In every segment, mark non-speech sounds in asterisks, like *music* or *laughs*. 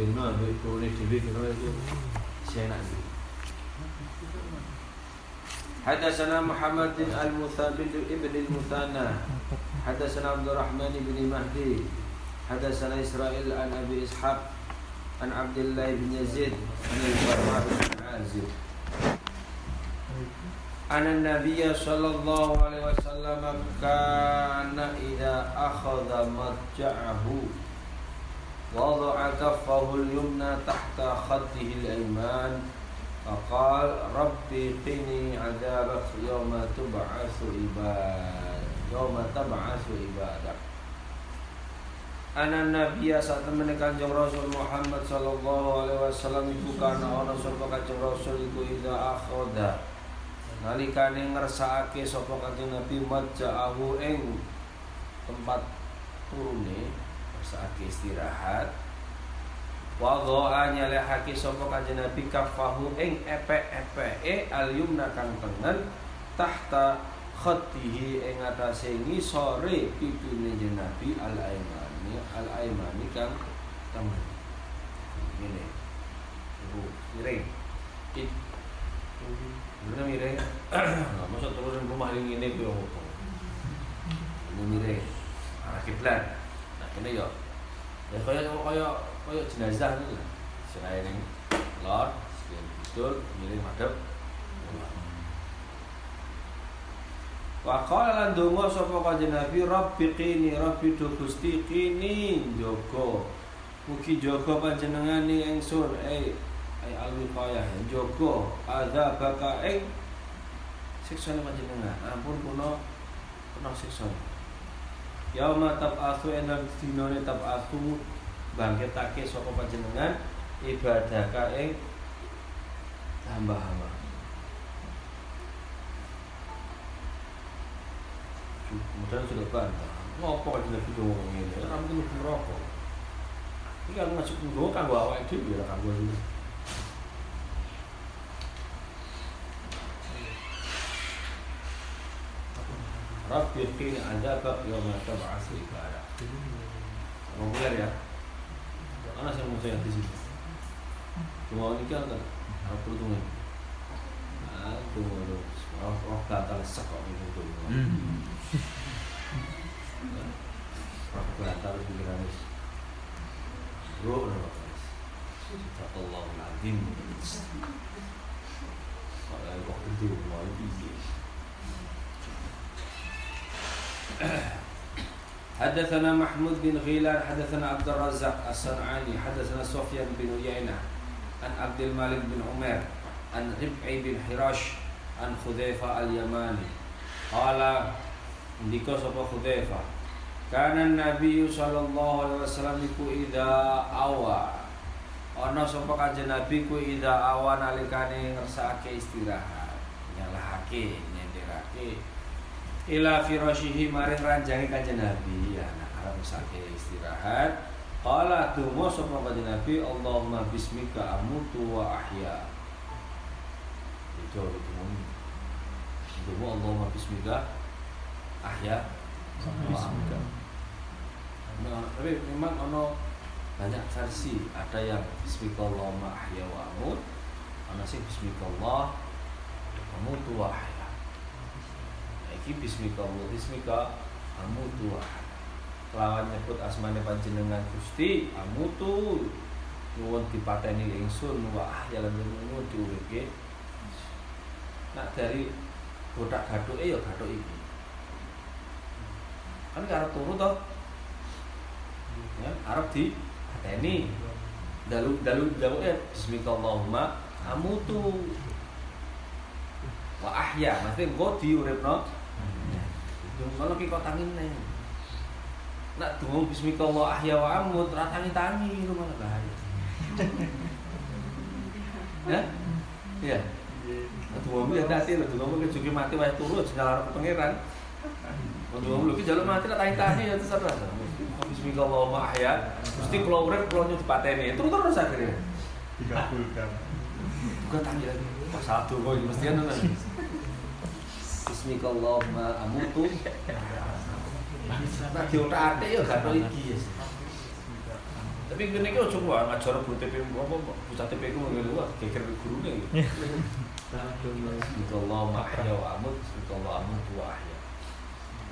kira iku senak iki. حدثنا محمد المثابت ابن المثنى. حدثنا عبد الرحمن بن مهدي. حدثنا إسرائيل عن أبي إسحاق عن عبد الله بن يزيد عن البراء بن عازب. أن النبي صلى الله عليه وسلم كان إذا أخذ مضجعه وضع كفه اليمنى تحت خده الأيمان فقال ربي قني عذابك يوم تبعث عباد يوم تبعث عبادك Anak Nabi saat temen kanjeng Rasul Muhammad sallallahu alaihi wasallam iku kana ana sapa kanjeng Rasul iku ida akhoda nalikane ngersakake sapa kanjeng Nabi maja'ahu ing tempat turune ngersakake istirahat wa dha'a nyalehake sapa kanjeng Nabi kafahu ing epek-epeke al-yumna kang tengen tahta khatihi ing atase ngisore pipine Nabi al-aiman ini al aimani kang temen ini ibu miring. It bener miring. Nggak masuk turun rumah ini ini gue ngomong. Ini miring. Arah kiblat ini yo ya kaya kaya kaya jenazah itu lah selain ini lor sekian pistol miring madep Wa qala lan donga sapa kanjeng Nabi Rabbi qini Rabbi do Gusti qini jaga. Mugi jaga panjenengane ingsun eh ai alwiqayah jaga adzabaka ing siksane panjenengan. Ampun puno kena siksa. Yauma tab'atsu enam dinane tab'atsu bangkitake sapa panjenengan? Ibadaka ing hamba-hamba. kemudian sudah bantah ngopo kan nabi ngomong ini ora mungkin mlebu neraka iki kan masuk nggo kanggo awake dhewe ya kanggo ini Rabbi qini azabak yawma tab'atsu ibadah. Ngomong ya. Ana sing mau saya di situ. Cuma ini kan harus perhitungan. Nah, tunggu dulu. Oh, oh, gatal sekok itu. Aku batal pikiran wis. Bro, no, guys. Subhanallahu alazim. Kalau kok itu mau piye. حدثنا محمود بن غيلان حدثنا عبد الرزاق الصنعاني حدثنا سفيان بن عيينة عن عبد الملك بن عمر عن ربعي بن حراش عن خذيفة اليماني قال ndika sapa Hudzaifah kana Nabi sallallahu alaihi wasallam iku ida awa ana sapa kanjeng Nabi ku ida awa nalikane ngersake istirahat nyalahake nyenderake ila firashihi maring ranjange kanjeng Nabi. Ya nah arep ngersake istirahat. Qala tumo sapa kanjeng Nabi? Allahumma bismika amutu wa ahya. Itu itu Tumo Allahumma bismika ahya. Bismika. Nah, tapi memang ono banyak versi. Ada yang bismikallahumma ahya wa amut, ana sing bismikallah amutu wa ahya. Iki bismika amutu wa ahya. Lawan nyebut asmane panjenengan Gusti amutu nyuwun dipateni ingsun wa ahya lan nyuwun diuripke. Nak dari botak gadhuke ya gathuk iki. Kan arep turu toh? Ya arep di ini dalu dalu dalu ya bismillahirrahmanirrahim amutu wa ahya mesti engko diuripno kalau ki kok tangin neng nak dungo bismillah ahya wa amut ra tangi-tangi rumah bahaya ya iya. Dungo ya dadi lho dungo kejuki mati wae turu segala pangeran. Untuk lu ki jalur mati tak tangi-tangi ya terserah. Bismillahirrahmanirrahim ahya. Mesti kalau urip kalau nyuci patene terus terus akhirnya. dikabulkan Bukan tangi lagi. Pas satu kok mesti kan Bismillahirrahmanirrahim amutu. Nah di otak ate ya gak iki ya. Tapi kene iki ojo kuwi ngajar bu TP apa bocah TP ku ngene wah geger gurune iki. Bismillah mahya wa amut, bismillah amut wa ahya.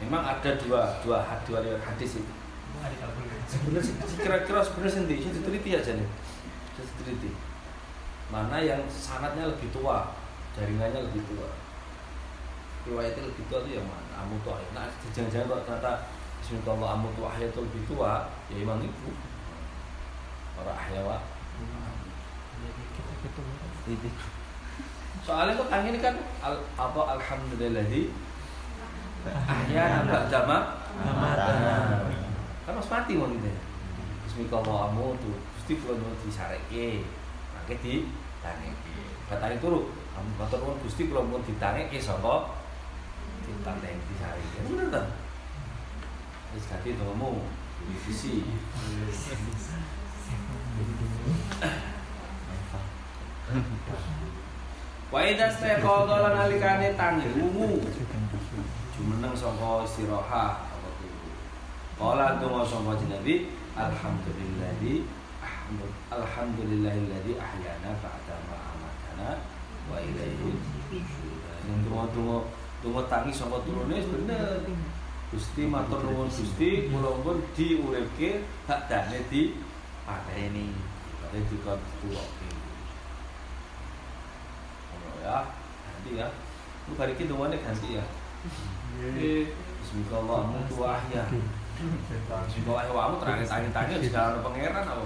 Memang ada dua dua dua riwayat hadis itu. Sebenarnya kira-kira sebenarnya sendiri itu diteliti aja nih. Diteliti. Mana yang sanatnya lebih tua, jaringannya lebih tua. Riwayatnya lebih tua itu? Amut wa ahya. Nah, jangan-jangan kok ternyata Bismillah amut wa ahya itu lebih tua, ya emang itu. Orang ahya wa. Soalnya tang ini kan al, apa alhamdulillah di ahya nambah jama. Kan harus mati mau gitu ya Bismillah amu tuh pasti kalau mau disareke maka di tangeki batari turu kamu motor mau gusti kalau mau ditangeki songko ditanteng disareke bener kan? Wis ganti domu divisi. Wa idza staqadha lan alikane tangi wungu. Jumeneng saka istirahat apa turu. Qala donga sapa Nabi alhamdulilladzi alhamdulillahilladzi ahyana ba'da ma amatana wa ilaihi Yang donga-donga donga tangi saka turune bener. Gusti matur nuwun Gusti, kula pun diuripke badane di pateni. Pateni dikon tuwoke. Ngono ya. Ganti ya. Lu hari ini doanya ganti ya. Bismillah mutu ahya. Bismillah wa mu terakhir tanya-tanya di dalam pangeran apa?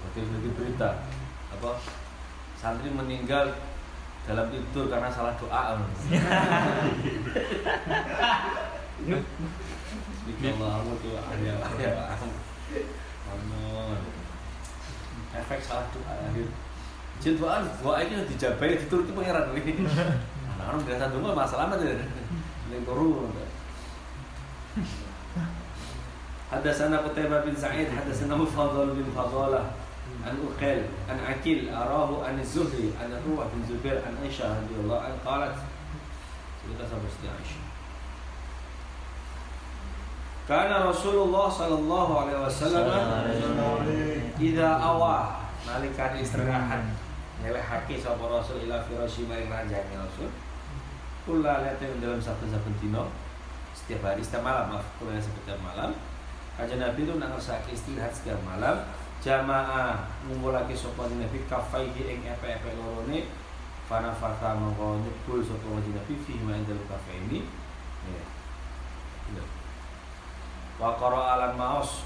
Berarti berarti berita apa? Santri meninggal dalam tidur karena salah doa *laughs* ya, efek salah doa jadi doa doa ini dijabai tidur itu pangeran nih anak-anak biasa dulu masalah apa ya. tuh ini koru Hadasana Qutaibah bin Sa'id, ada sana Fadl bin Fadalah, عن أقيل عن عكيل أراه عن الزهري عن الروح بن زبير عن عائشة رضي الله عنها قالت kita sampai sini Aisyah Karena Rasulullah sallallahu alaihi wasallam Ida awah nalikan istirahat nyelehake sapa Rasul ila firasyi maring ranjane Rasul kula lihat dalam saben-saben dino setiap hari setiap malam maaf kula setiap malam Kajian Nabi itu nangersake istirahat setiap malam jamaah ngumpulake sapa Nabi kafaihi ing epe-epe lorone. Fana fata mongko nyebul sapa Nabi fi ma indal kafe ini ya. Ya alam maos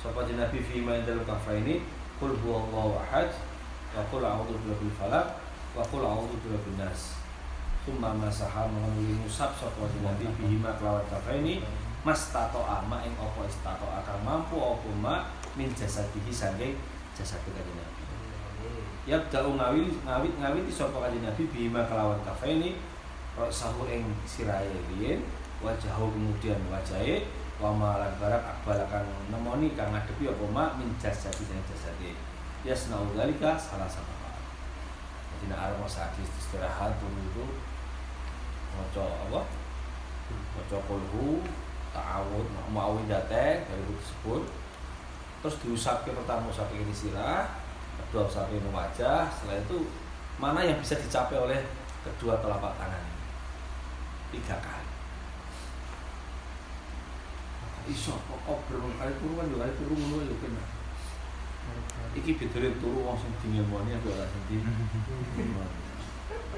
sapa Nabi fi ma indal kafe ini qul huwallahu ahad wa qul a'udzu birabbil falaq wa qul a'udzu birabbin nas. Summa masaha mengenai musab sapa nabi bihima kelawan kafaini mas tato ama ing apa istato akan mampu apa ma min jasadihi saking jasad kanjeng nabi. Ya dalu ngawit ngawit ngawit sapa kanjeng nabi bihima kelawan kafaini sahu ing sirahe riyen wajahu kemudian wajahe wa malan barak akbalakan nemoni kang ngadepi apa ma min jasadi saking jasade. Yasnau dalika salah satu. Jadi nak arep sakit istirahat dulu itu maca apa? Maca kulhu ta'awud muawidate dari buku tersebut terus diusapke pertama usapke ini sirah kedua usapke ini wajah setelah itu mana yang bisa dicapai oleh kedua telapak tangan ini? Tiga kali. Iso kok obrol kali turu kan yo kali turu ngono yo kena iki bedere turu wong sing dingemoni aku ora di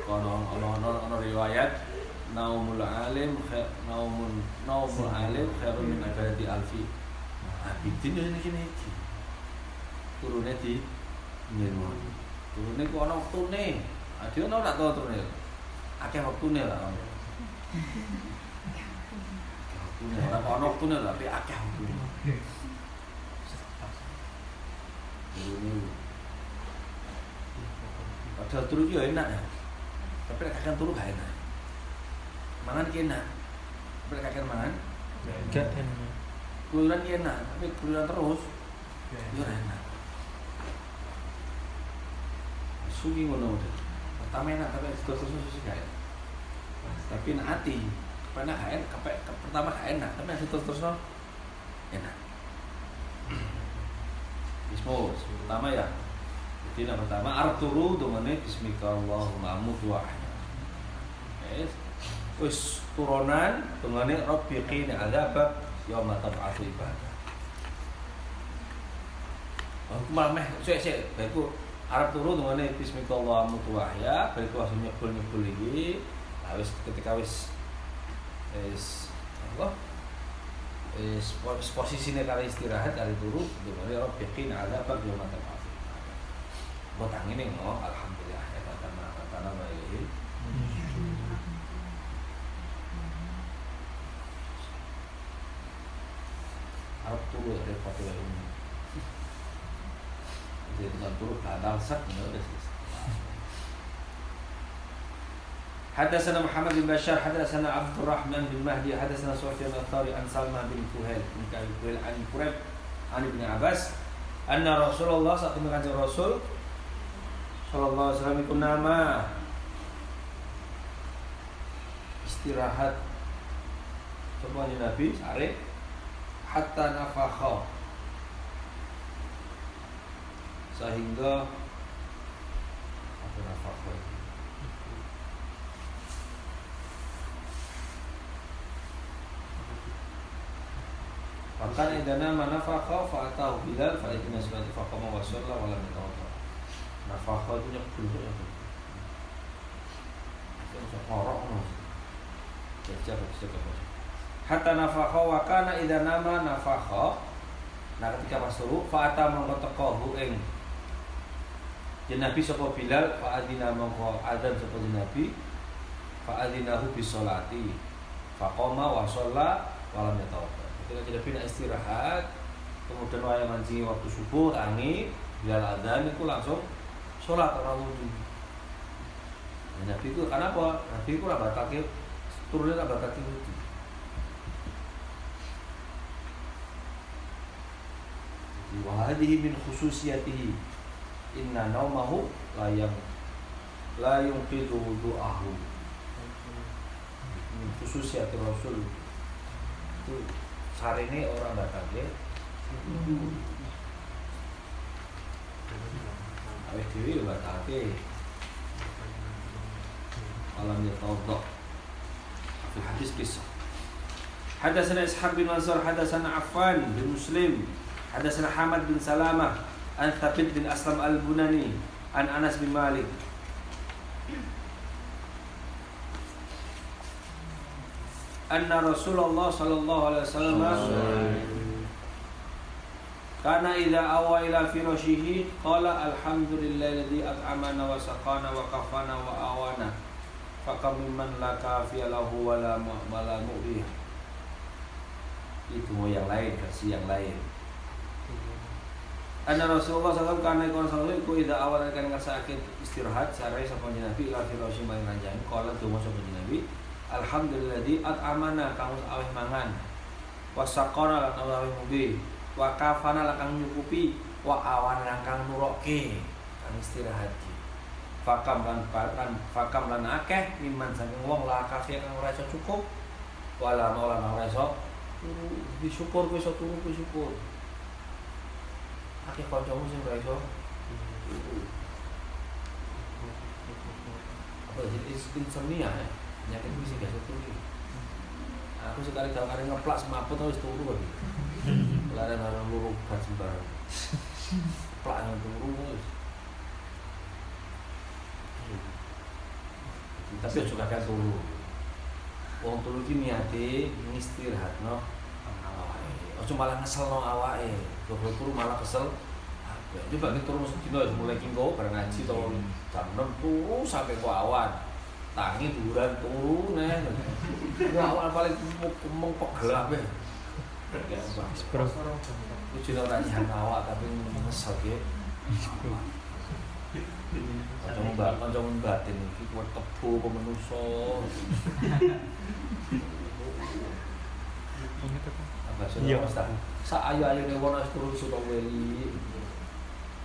kono ono ono ono riwayat naumul alim naumun naumul alim khairun min ibadati alfi abidin yo iki iki turune di ngemoni turune ku ono wektune? Ade ono ora to turune akeh wektune lah. Wektune. Ora ono wektune tapi akeh wektune. Turune padahal turu yo enak ya. Tapi nek kakek turu gak enak. Mangan ki enak. Tapi nek kakek mangan Gak enak. Keluyuran ki enak tapi keluyuran terus ora enak. Sugi ngono udah pertama enak tapi terus terus terus gak enak. Tapi nak hati. Pernah gak enak pertama gak enak tapi nanti terus terus enak. Ismu pertama ya. Jadi yang pertama arep turu dongane bismika Allahumma mutwahya. Wis. Wis turunan dongane rabbi qini adzab yauma tab'atsu ibadah. Oh, malah meh sik sik baiku arep turu dongane bismika Allahumma mutwahya, baiku langsung nyebul-nyebul iki. Nah, wis ketika wis wis apa? Wis posisine kali istirahat kali turu dongane rabbi qini adzab yauma tab'atsu buat angin ini oh alhamdulillah 20 ya repot ini jadi campur ada sak udah حدثنا محمد بن بشار حدثنا عبد الرحمن بن مهدي حدثنا سفيان الثوري عن سلمى بن كهيل بن كهيل عن كريب عن ابن عباس أن رسول الله Rasul Shallallahu Alaihi Wasallam istirahat Contohnya Nabi, Arif hatta nafakha sehingga apa nafakha Bahkan idana manafakha fa'atahu Bilal fa'idina salatu faqama wa shalla wa lam yatawadda. Nafakha itu nyebul ya. Itu no. Baca baca baca. Hatta nafakha wa kana idza nama nafakha. Nah ketika pas turu fa'ata mongko tekahu ing Nabi sapa Bilal fa'adina mongko adzan sapa Nabi fa'adinahu bisolati faqama wa shalla wa lam yatawadda ketika tidak pindah istirahat kemudian wayang mancing waktu subuh tangi bilal adzan itu langsung sholat orang wudhu nah, Nabi itu karena apa? Nabi itu lah bataki turunnya lah bataki wudhu wahadihi min khususiyatihi inna naumahu la yang la yungqidu wudu'ahu min khususiyati rasul itu sarene orang batake awet dhewe yo batake alam yatawadda في الحديث قصة حدثنا إسحاق بن منصور حدثنا عفان بن مسلم Hadasana Hamad bin Salamah An Thabit bin Aslam al-Bunani An Anas bin Malik. Anna Rasulullah sallallahu alaihi wasallam Karena idza awa ila firashihi qala alhamdulillahilladzi at'amana wa saqana wa kafana wa awana fakam man la kafiya lahu wa la mu'bih. Itu yang lain Kasih yang lain. Anna Rasulullah SAW karena ikon selalu iku ida awal akan sakit istirahat sarai sapa Nabi ila firasyi maring ranjang. Kala tuh masuk Nabi Alhamdulillah di at amana kamu aweh mangan. Wasakona lan aweh mubi wa kafana lan kang nyukupi. Wa awan lan kang nuroke kang istirahat fakam lan lan fakam lan akeh miman saking wong la kafe kang ora iso cukup. Wala lan ora turu disyukur kowe iso turu kowe syukur akeh kancamu sing ora iso apa jadi insomnia ya? Penyakit itu sih gak turu aku sekali kali kali ngeplak semaput harus turu lagi. Lari nang luru gat sembarang. Plak nang turu terus tapi juga kan turu. Wong turu ki niate ngistirahatno awake. Ojo malah ngeselno awake kalau turu malah kesel. Coba kita turu sedina mulai kingko bareng ngaji to jam 6 turu sampai ku awan tangi duran turu nih ya awal paling kemeng pegel ape Aku juga ora jahan awak tapi ngesel ya. Kanca mbak, kanca batin iki kuwi tebu *laughs* apa menungso. Apa sih Iya. Mas Sa ayo-ayo nek wono turu suka weli.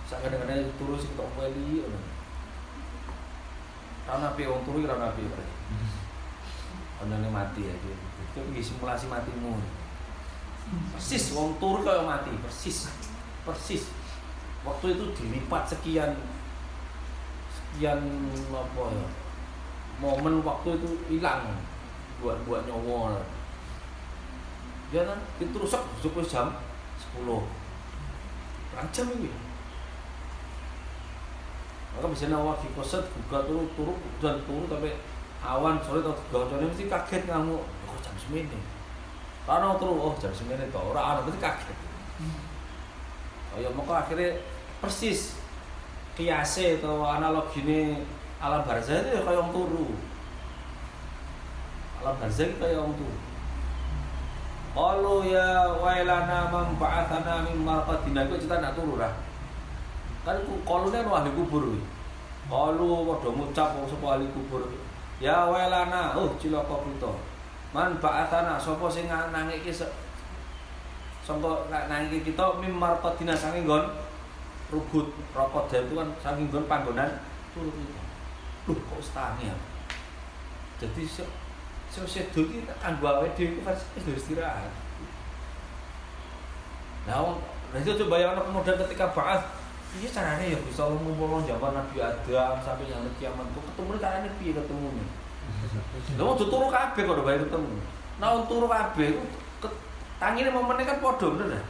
Sa kadang-kadang turu sing tok weli. Rana pi wong turu rana pi. Ondane mati ya. Itu iki simulasi matimu. Persis wong turu kaya mati, persis. Persis. waktu itu dilipat sekian sekian apa ya momen waktu itu hilang buat buat nyawa ya kan? Itu rusak cukup jam 10 berapa jam ini. Maka bisa nawa koset buka turu turu dan turu tapi awan sore atau gawatnya mesti kaget kamu. Kok jam semini karena turu oh jam semini toh orang mesti kaget. Oh ya maka akhirnya persis kiase atau analogi ini alam barzah itu ya kayak yang turu. Alam barzah itu kayak yang turu Qalu ya wailana man ba'athana min marqadina iku cerita nak turu lah. Kan qalune anu ahli kubur kuwi. Qalu padha ngucap sapa ahli kubur. Ya wailana, oh cilaka kita. Man ba'athana sapa sing nangiki sangka nangiki kita min marqadina saking nggon rubut rokok itu kan saking nggon panggonan turu kita. Loh kok stani ya? Jadi so sedo iki kanggo awake dhewe iku wis istirahat. Nah, nah itu coba yang kemudian ketika bahas ini caranya ya bisa ngumpul zaman Nabi Adam sampai yang kiamat itu ketemu caranya piye ketemu nih. Lha mau turu kabeh kok bayar ketemu. Nah turu kabeh tangine momennya kan podo bener dah.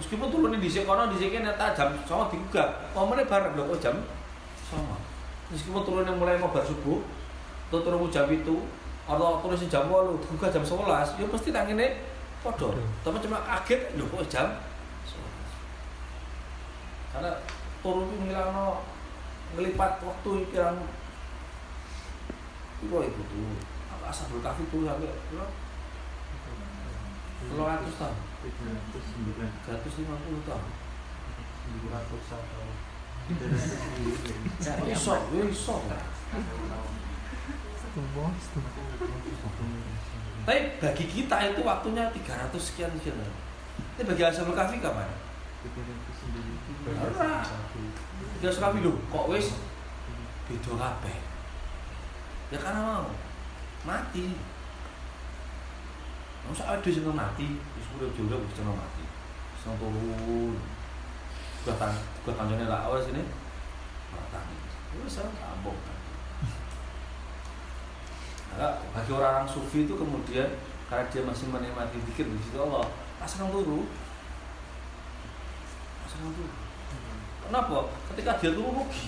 Meskipun turunnya di sini kono di sini neta jam sama tiga, momennya bareng loh kok jam sama. Meskipun turunnya mulai mau subuh, atau turun jam itu, atau tulis jam 8 buka jam 11 ya pasti tangine padha. Tapi cuma kaget lho kok jam 11 karena turun itu ngilangno ngelipat waktu pirang itu itu tuh apa asal kafi tuh sampai berapa Kalau ratus tahun, seratus lima puluh tahun, ratus tahun. Iso, iso. Tapi bagi kita itu waktunya 300 sekian sekian. Ini bagi Ashabul Kahfi kapan? Ora. Tiga Kahfi lho, kok wis beda kabeh. Ya karena mau mati. Masa ada sing mati, wis jauh wis mati. Sing turun. Gua tan, gua lah awal sini. Mati. Wis sambung. Bagi orang-orang sufi itu kemudian karena dia masih menikmati pikir di situ Allah, pasang turu. Pasang turu. Kenapa? Ketika dia turu rugi.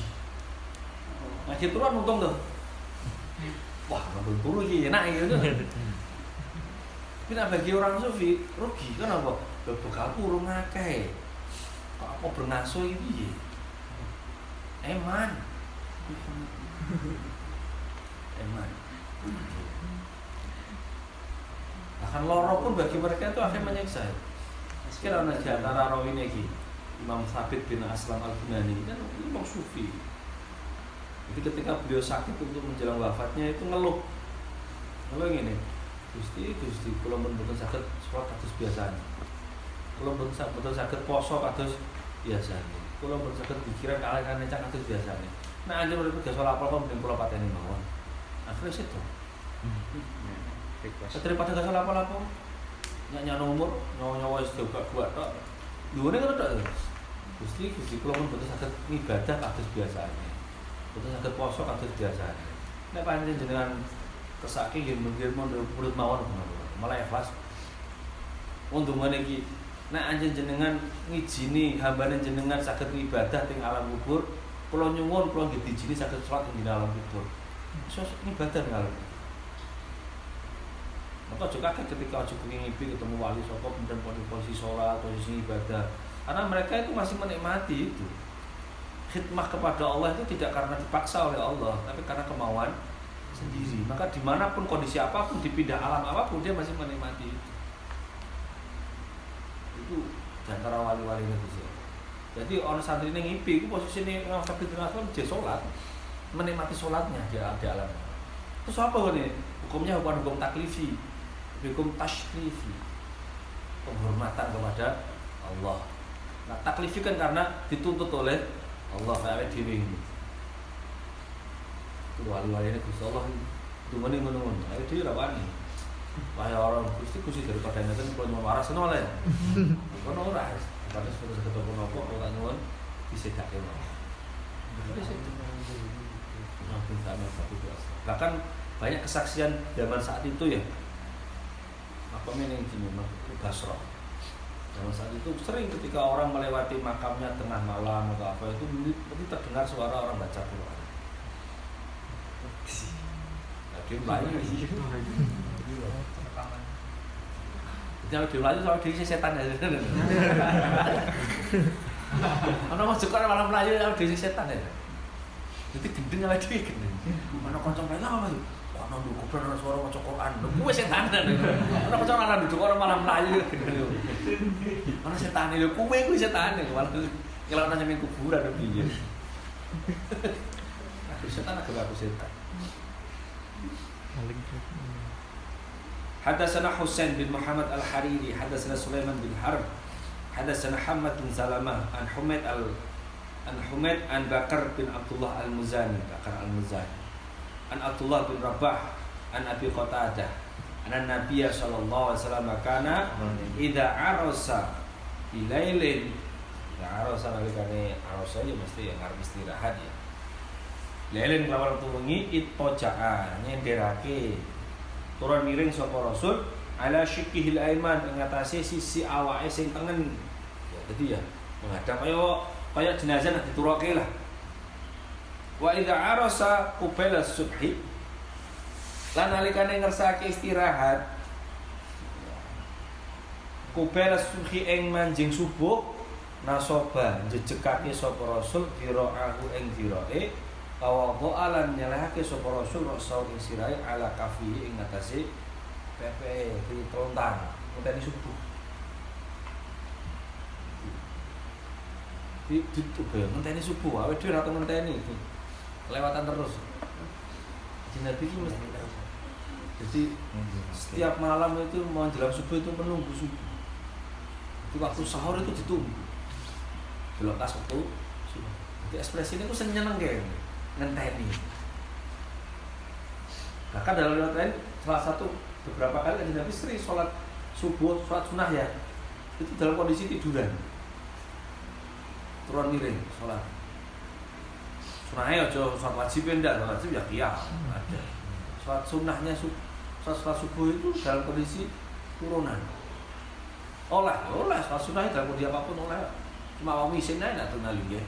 Nah, dia turun untung tuh. Wah, nonton turu ini enak gitu. Tapi nah, bagi orang sufi rugi kenapa? Lo bekal kurung ngakeh. Kok apa bernasuh ini? Eman. Eman. Bahkan loro pun bagi mereka itu akhirnya menyiksa. Kira di antara rawi ini Imam Thabit bin Aslam al Bunani kan Imam Sufi. Jadi ketika beliau sakit untuk menjelang wafatnya itu ngeluh, ngeluh ini, Gusti Gusti kalau betul sakit sholat kados biasanya, kalau betul sakit poso kados biasanya, kalau betul sakit pikiran kalian kan necak kados biasanya. Nah anjir udah kerja sholat apa kok mending kalau pateni mawon akhirnya situ. Hmm. daripada gak salah apa-apa nyanyi nomor nyawa-nyawa itu juga kuat tok. Dua kan ada gusti gusti kalau pun betul sakit ibadah kados biasanya betul sakit poso kados biasanya nek panjang jenengan kesaki yang mungkin mau mulut mawon malah ikhlas. Untuk mana ki nah anjing jenengan ngijini hambane jenengan sakit ibadah ting alam kubur pulau nyungun pulau gitu jini sakit sholat di alam kubur ini badan kalau. Maka juga kan ketika ojo ngipi ketemu wali sokop dan posisi sholat posisi ibadah. Karena mereka itu masih menikmati itu. Khidmah kepada Allah itu tidak karena dipaksa oleh Allah tapi karena kemauan sendiri. Maka di mana pun kondisi apa pun dipindah alam apa pun dia masih menikmati itu. Itu di antara wali-wali itu jadi orang santri ini ngipi itu posisi ini nggak sampai dengan dia sholat menikmati sholatnya di, di alam. Terus apa ini? Hukumnya bukan hukum taklifi hukum tashrifi. Penghormatan kepada Allah. Nah taklifi kan karena dituntut oleh Allah kayak diri. Ini wali-wali ini Gusti Allah itu mending menunggu ayo dia rawani Wahai orang Gusti Gusti daripada ngeten kalau mau waras ngono lah ya. Kono ora. Pada sudah ketemu nopo kalau nyuwun sedake mau. Bahkan banyak kesaksian zaman saat itu ya. Apa yang di Basra. Zaman saat itu sering ketika orang melewati makamnya tengah malam atau apa itu nanti terdengar suara orang baca Quran. Nah, dia melayu. Kalau dia melayu soal dia setan ya. Ana *laughs* mau juga malam melayu setan ya. Jadi gendeng awake dhewe *laughs* gendeng. Ana kanca melayu apa itu? Ana nduk kuburan ana suara maca Quran. Lho kuwe setan. Ana kanca ana nduk orang malam melayu gendeng. Ana setan lho kuwe kuwi setan. Malah kalau ana nyampe kuburan lho piye. Aku setan agak aku setan. حدثنا حسين بن محمد الحريري حدثنا سليمان بن حرب حدثنا حمد بن سلمة عن حميد An Humaid An Bakar bin Abdullah Al Muzani Bakar Al Muzani An Abdullah bin Rabah An Abi Qatadah. An Nabi Shallallahu Alaihi Wasallam Kana Ida Arosa Ilailin Ida Arosa nanti kani Arosa aja mesti yang harus istirahat ya. Lailin kelawan tulungi ittojaan nyenderake turun miring sapa Rasul ala syikihil aiman mengatasi sisi awake sing tengen. Ya tadi ya menghadap ayo kaya jenazah nak dituroke lah wa idza arasa qubala subhi lan nalikane ngersake istirahat qubala subhi ing manjing subuh nasoba jejekake sapa rasul diraahu ing dirae Tawadhu alan nyelehake sapa Rasul rasa ing sirahe ala kafihi ing atase pepe di telontar ngenteni subuh. Di di be ngenteni subuh awe dhewe ora tau ngenteni. Lewatan terus. Jadi Nabi iki mesti jadi setiap malam itu mau jelang subuh itu menunggu subuh. Di waktu sahur itu ditunggu. Belum tas waktu subuh. Jadi ekspresi ini aku seneng kayak ngenteni. Bahkan dalam riwayat lain salah satu beberapa kali kan Nabi sering sholat subuh, sholat sunnah ya itu dalam kondisi tiduran turun miring sholat. Sunnahnya aja sholat wajib enggak sholat wajib ya kia ada. Sholat sunnahnya sholat, sholat subuh itu dalam kondisi turunan. Oleh oleh sholat sunnahnya dalam kondisi apa pun oleh. Cuma mau misin aja tuh nali ya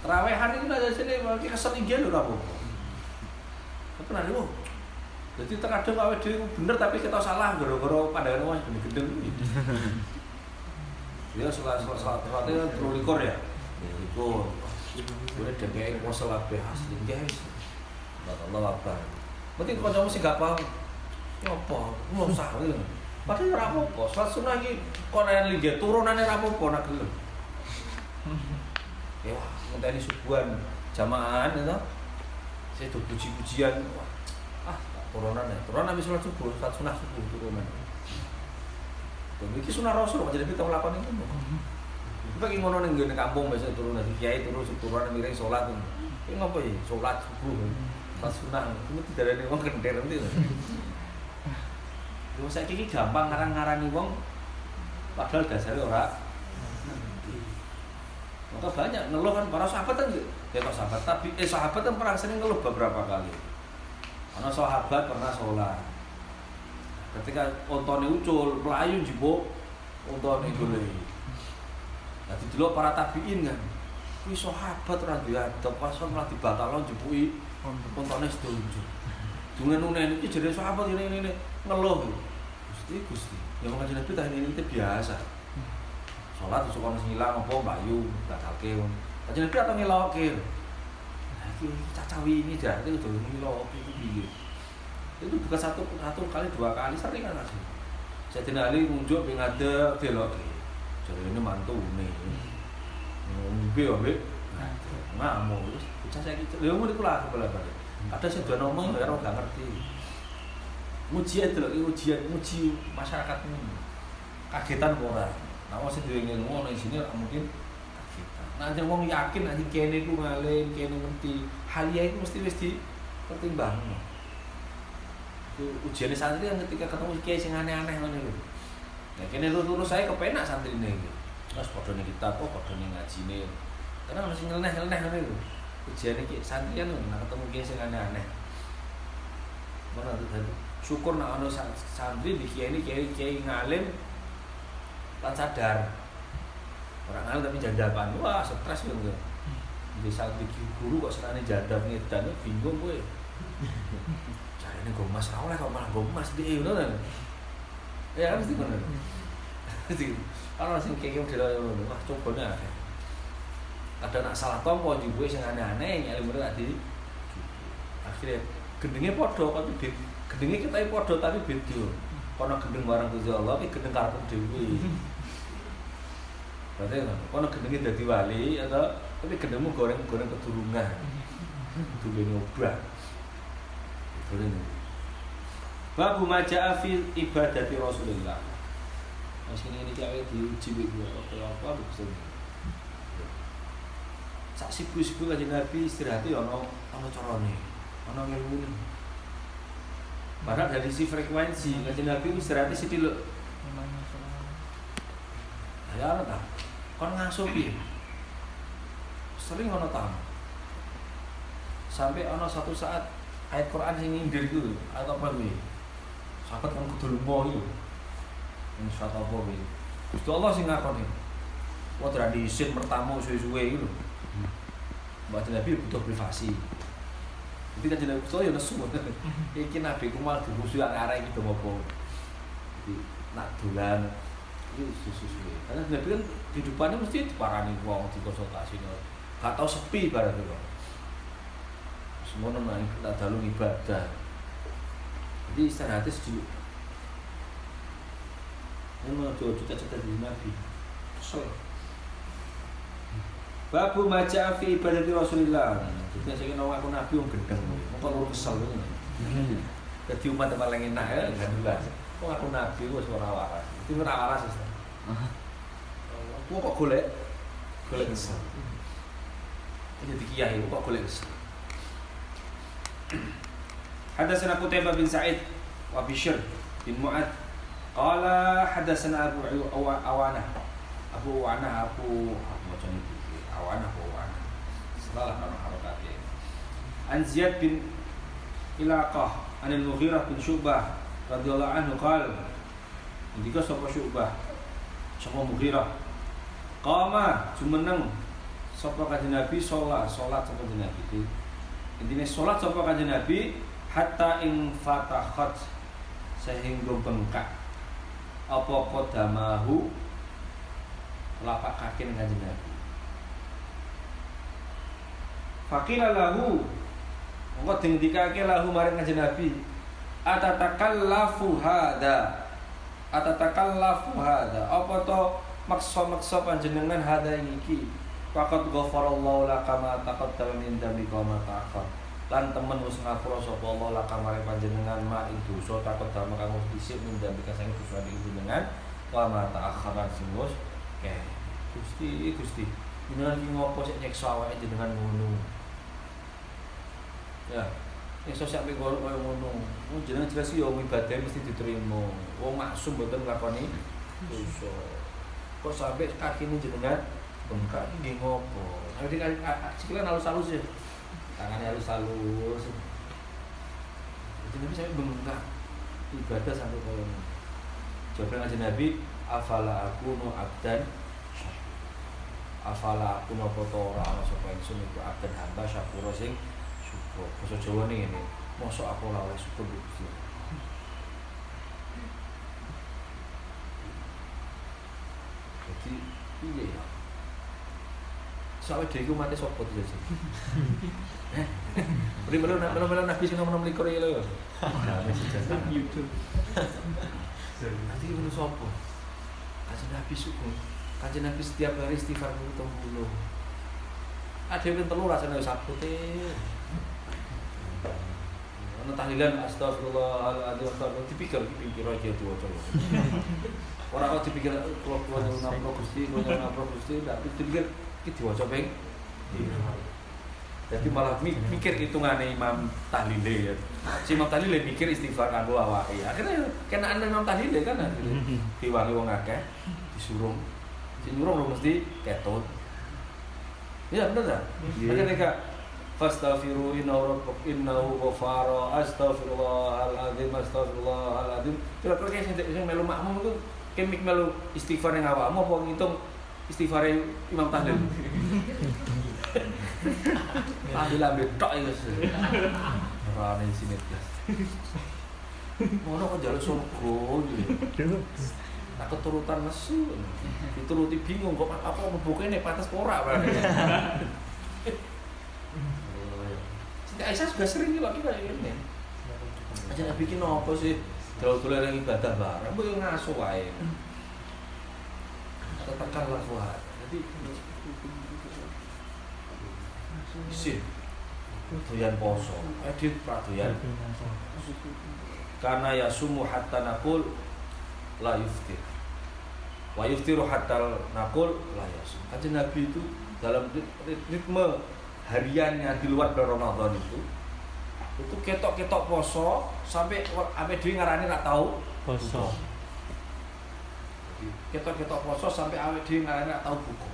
Terawehan itu aja sini mungkin keseninggian lho apa Tapi nanti loh jadi terkadang dhewe bener tapi kita salah gara-gara pandangan wong gendeng-gendeng Ya salah salah salah terlatih kan likur ya. Likur. Boleh DPI kuasa kabeh asli guys. Allah akbar. Mungkin kancamu sing gak paham. Mau usah gitu. Padahal ora apa-apa. Salat sunah iki konen linggih turunane ora apa-apa nak gelem. Ya wah, ngenteni subuhan jamaah itu. Saya tuh puji-pujian. Wah, ah, turunan ya. Turunan habis sholat subuh, sholat sunah subuh turunan. Dan ini sunah rasul, jadi kita melakukan itu. Kita lagi ngono nih gini kampung biasa turun dari kiai turun turunan miring sholat. Ini ngapa ya? Sholat subuh, sholat sunah. Itu tidak ada orang kender nanti. Yo saya kiki gampang ngarang-ngarani wong padahal dasarnya ora maka banyak ngeluh kan para sahabat kan ya kok sahabat tapi eh sahabat kan pernah sering ngeluh beberapa kali karena sahabat pernah sholat ketika ontone ucul melayu jibo ontone gule jadi dulu para tabiin kan. Kuwi sahabat ora diadep pas malah dibatalon jebui ontone sedojo dengan nunen iki jadi sahabat ini ini ngeluh. Gusti gusti. Yang mengaji nabi tah ini itu biasa. Sholat itu suka ngilang apa bayu batalke kajian nabi atau ngelawake nah itu cacawi ini dah itu udah ngelawake itu piye itu bukan satu satu kali dua kali sering kan sih saya tidak ali muncul pengen ada belok. Jadi ini mantu nih ngombe ngombe ngamuk terus bocah saya gitu. Lha ngono iku lah bola balik ada sing do ngomong ya ora gak ngerti. Ujian itu lagi ujian uji masyarakatmu kagetan ora nah wong sing duwe ngono ning sini mungkin kagetan. Nah wong yakin anjing kene ku ngalim kene ngerti. Hal ya itu mesti wis dipertimbangno. itu ujian santri yang ketika ketemu kiai sing aneh-aneh ngono lho nah kene lurus saya kepenak santrine iki Terus padha ning kitab, oh padha ning ngajine. Karena masih nyeleneh-nyeleneh ngono iku. Ujian iki santrian lho, nek ketemu kiai sing aneh-aneh. Mana tuh tadi? Syukur nak ono sa- santri di kiai ini kiai kiai ngalim lan sadar. Orang ngalim tapi jadapan. Wah, stres kan gue. Di santri guru kok senane jadab ngedan bingung gue. Ini gomas ra oleh kok malah gomas di ngono kan. Ya kan mesti ngono. *laughs* Mesti. Ana sing kiai model ngono. Wah, cobane akeh. Ada nak salah tompo juga sing aneh-aneh ilmu tak di akhirnya gendenge padha tapi beda gendenge kita padha tapi beda kono gendeng barang Gusti Allah iki gendeng karep dhewe berarti ngono kono gendenge dadi wali atau tapi gendengmu goreng-goreng keturungan duwe nyobah boleh Babu maja'a fi ibadati Rasulullah Mas ini ini kayak diuji gue apa apa bisa sak sibu-sibu kanjeng Nabi istirahat ya ono ono carane ono ilmune padahal dari si frekuensi kanjeng Nabi istirahat sithik lho Memangnya salah. ya ta? Kon ngasuh piye? Sering ono tamu sampai ono satu saat ayat Quran sing nyindir iku lho, atau apa kuwi sahabat kan kudu iku ini suatu apa kuwi Gusti Allah sing ngakoni Wah, terang diisin pertama suwe-suwe gitu. Mbak Nabi butuh privasi. Jadi kan jadi Gusti ya nesu. *laughs* Iki Nabi ku malah dimusuhi arek gitu apa. Jadi nak dolan itu susu-suwe. Karena Nabi kan kehidupannya mesti diparani wong dikonsultasi. Gak tau sepi barang itu. Semua nang kita dalu ibadah. Jadi istirahatnya sejuk. Ini mau cita-cita di Nabi. Kesel. Babu maja fi ibadati Rasulillah. Jadi saya kira aku nabi yang gendeng, mau lu kesel ini. Jadi umat yang paling enak ya, kan jelas. Kok aku nabi wis ora waras. Itu ora waras wis. Aku kok golek golek kesel. Jadi kiai kok golek kesel. حدثنا قتيبة بن سعيد وبشر بن معاذ قال حدثنا أبو أوانة أبو أوانة أبو أبو macam itu awana apa awana salah nama harokatnya an Ziyad bin Ilaqah an al-Mughirah bin Syu'bah radhiyallahu anhu qal Indika sapa Syu'bah sapa Mughirah qama jumeneng sapa kanjeng Nabi salat salat sapa kanjeng Nabi intine salat sapa kanjeng Nabi hatta ing fatahat sehingga bengkak apa kodamahu lapak kaki dengan Nabi. Fakila lahu Engko dingdikake lahu maring kanjeng Nabi. Atatakallafu hada. Atatakallafu hada. Apa to maksa-maksa panjenengan hada iki? Faqad ghafarallahu laka ma taqaddama min dzambika wa ma ta'akhkhar. Lan temen wis ngapura sapa Allah laka maring panjenengan ma ing dosa taqaddama kang wis dhisik min dzambika sing dosa panjenengan wa ma ta'akhkhar sing Oke, Gusti, Gusti. Jenengan iki ngopo sik nyeksa awake jenengan ngono. Ya. Nyeksa sak mek koyo ngono. Wong jenengan jelas yo ibadah mesti diterima. Wong maksum mboten nglakoni dosa. Kok sampai kaki ini jenengan bengkak nggih ngopo? Nanti kan sikilan halus-halus ya. Tangannya halus-halus. Jadi Nabi sampai bengkak. Ibadah sampai ngono. Jawaban kanjeng Nabi, afala aku no abdan afala aku no foto ora ana sapa ingsun iku abdan hamba syakura sing syukur basa Jawa ning ngene mosok aku oleh syukur Gusti jadi iya ya Dia itu mati sopo tuh jadi. Beri melu melu melu nabi sing nomor likur ya lo. Nah, mesti jasa. YouTube. Nanti melu sopo. Kajian Nabi syukur. Kajian Nabi setiap hari istighfar mulu tembulu. Ada yang telu rasanya sabtu teh. Ana tahlilan astagfirullahaladzim astagfirullah dipikir dipikir aja tuh coba. Orang kok dipikir kalau keluar dari ngapro gusti, keluar dari ngapro gusti, tapi dipikir iki diwaca ping jadi malah mi- mikir hitungannya Imam Tahlile ya. Si Imam Tahlile mikir istighfar kanggo awake. Akhirnya kena Imam Tahlile kan akhirnya diwangi wong akeh disuruh Si nyuruh lu mesti ketut. Iya bener kan? Iya. Ketika fastaghfiru innahu rabbuk innahu ghafara astaghfirullahaladzim astaghfirullahaladzim kira-kira kayak sing sing melu makmum itu kemik melu istighfar yang awakmu apa ngitung istighfar Imam Tahlil. Tahlil ambil tok itu ora ana sini blas ngono kok jaluk surga gitu. Nah keturutan nesu Dituruti bingung kok apa ngebuke nih pantas ora berarti Siti Aisyah juga sering nih lagi kayak gini Aja bikin apa sih? Dulu-dulu yang ibadah bareng Bu ngasuh wae Kuat Jadi Isin. Doyan poso. Edit pradoyan Karena ya sumu hatta nakul La yuftir. Wa yuftiru hatta nakul La yasum. Kajian Nabi itu dalam rit- ritme hariannya di luar bulan Ramadan itu itu ketok-ketok poso sampai sampai dewi ngarani nggak tahu. Poso. Ketok-ketok poso sampai awet dewi ngarani nggak tahu buku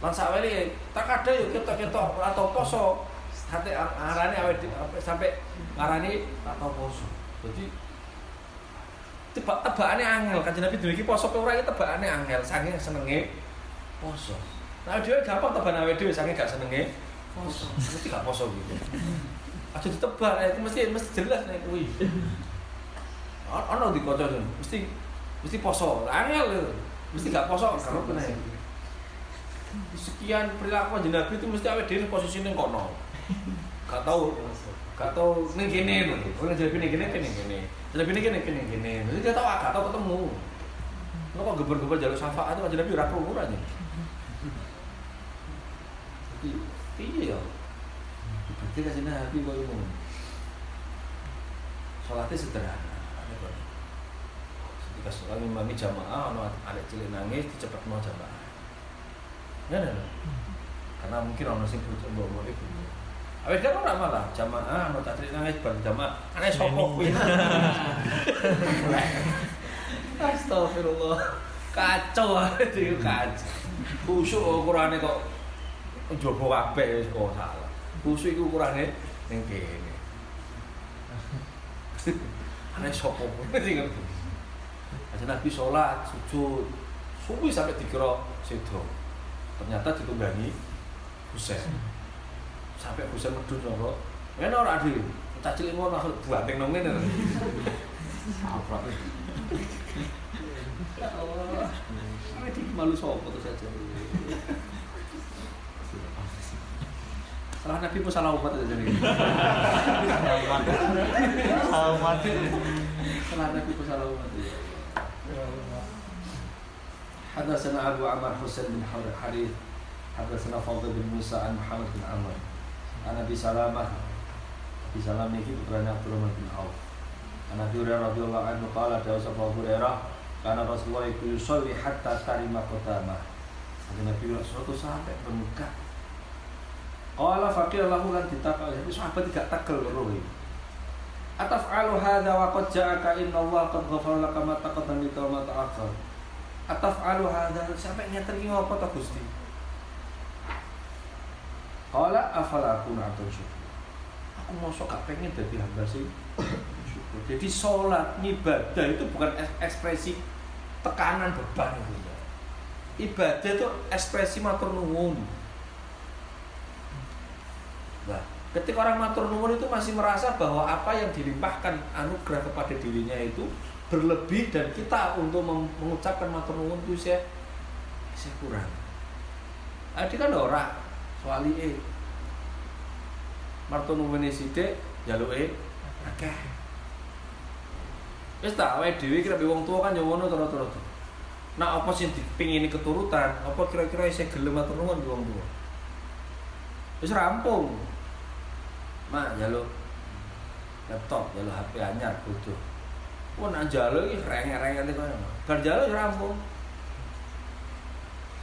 lan sakweli tak ada yuk ketok-ketok atau poso. Hati ngarani awet dhewe sampai ngarani nggak tahu poso. Jadi tebak tebakannya angel. Kan nabi dulu poso ke orang itu tebakannya angel. Saking senenge poso. Nah dia gampang tebakan awet dewi saking gak senenge poso. Mesti gak poso gitu. Aja ditebak itu mesti mesti jelas nih kuwi. *laughs* Ono di kocok mesti mesti poso angel mesti gak poso kalau kena sekian perilaku kanjeng Nabi itu mesti awet dhewe posisine kono. Gak tahu gak tahu ning kene lho. Orang jadi ning kene kene kene. Jadi ning kene kene kene. Jadi gak tahu gak tahu ketemu. Lo kok geber-geber jalur syafaat itu kanjeng Nabi ora krungu aja iya berarti kanjeng Nabi kok ngono Sholatnya sederhana ketika sholat imami jamaah ono ada cilik nangis dicepet mau jamaah. Ya ya karena mungkin ono sing butuh mbok mbok ibu. Awet kan ora malah jamaah ono tak cilik nangis bar jamaah. Aneh sapa? Kuwi *laughs* Astagfirullah. Kacau itu kacau. Khusyuk ukurane kok njaba kabeh wis kok salah. Khusyuk iku ukurane ning kene. Aneh sapa? Kuwi sing Nabi sholat, sujud, subuh sampai dikira sedo. Ternyata ditunggangi Husain. Sampai Husain medun nopo. Ngene ora adil. Tak cilik ngono langsung buanting nang ngene. Allah. Ini malu sopo tuh saja. Salah Nabi pun salah umat aja nih. Salah mati. Salah Nabi pun salah umat. حدثنا أبو عمر حسين بن حريث حدثنا فضل بن موسى عن محمد بن عمر عن أبي سلامة أبي سلامة ini putranya Abdurrahman bin Auf عن أبي هريرة رضي الله عنه قال دعوة Abu Hurairah karena Rasulullah itu yusolli hatta tarima qadamah Ada Nabi suatu sampai bengkak Qala faqir lahu lan ditakal Jadi sahabat tidak takal roh Ataf'alu hadha wa qad ja'aka inna Allah qad ghafara laka ma taqaddama min wa ma ta'akhkhar Ataf'alu hadha. Sampai ngeten iki ngopo ta Gusti? Qala afala akuna atau syukur? Aku mosok gak pengen dadi hamba sing syukur. Jadi sholat, ibadah itu bukan eks- ekspresi tekanan beban ya. Ibadah itu ekspresi matur nuwun. Nah, ketika orang matur nuwun itu masih merasa bahwa apa yang dilimpahkan anugerah kepada dirinya itu berlebih dan kita untuk mengucapkan matur nuwun itu saya saya kurang. Nah, dia kan ora soal e. Matur nuwun sithik jaluke akeh. Wis tak awake dhewe kira wong tua kan ya ngono terus-terus. Nah, apa sih dipingini keturutan? Apa kira-kira saya gelem matur nuwun wong tua? Wis rampung. Mak jaluk laptop, jaluk HP anyar butuh. Wah nak jaluk iki rengek-rengek iki koyo. Bar ya rampung.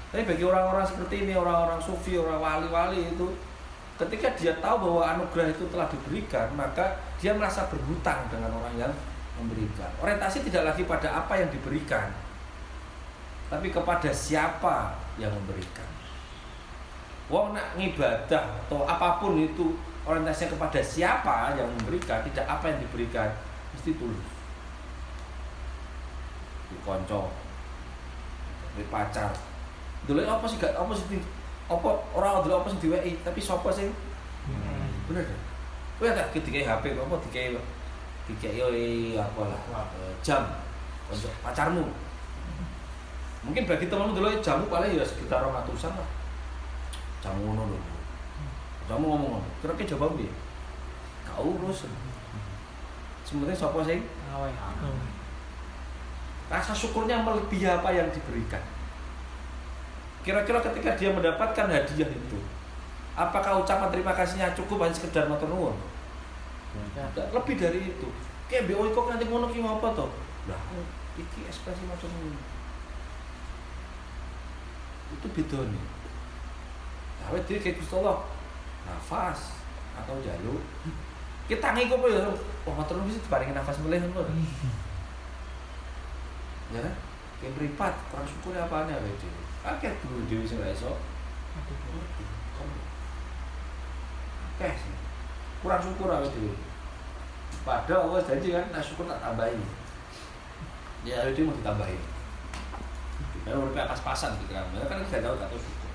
Tapi bagi orang-orang seperti ini, orang-orang sufi, orang wali-wali itu ketika dia tahu bahwa anugerah itu telah diberikan, maka dia merasa berhutang dengan orang yang memberikan. Orientasi tidak lagi pada apa yang diberikan. tapi kepada siapa yang memberikan. Wong nak ngibadah atau apa pun itu orientasinya kepada siapa yang memberikan, tidak apa yang diberikan, mesti tulus. Di konco, di pacar. Dulu apa sih gak apa sih di- apa orang dulu apa sih diweki, tapi siapa sih? Bener kan? Kowe tak dikai HP apa dikai dikai apa lah eh, jam untuk pacarmu. Mungkin bagi temanmu dulu jamu paling ya sekitar ratusan lah. Jamu ngono lho. Jamu ngomong ngomong. Kira-kira jawab piye? Gak urus. Sebenarnya siapa sih? Rasa syukurnya melebihi apa yang diberikan. Kira-kira ketika dia mendapatkan hadiah itu, apakah ucapan terima kasihnya cukup hanya sekedar matur nuwun? Tidak, lebih dari itu. Kayak BO kok nanti ngono ki apa to? Lah, iki ekspresi macam ini. Itu beda nih. Nah, dia kayak Gusti Allah. Nafas atau jaluk. Kita tangi kok ya. Wah, matur nuwun sih diparingi nafas meleh ngono. Ya kan? Kayak meripat, kurang syukur apa nih apa itu? Akeh dulu dewi sing ra iso. Akeh sih. Kurang syukur apa itu? Padahal Allah janji kan, nah syukur tak tambahin. Ya itu mau ditambahin. Karena udah pas-pasan gitu kan, Mereka kan tidak tahu tak tahu syukur.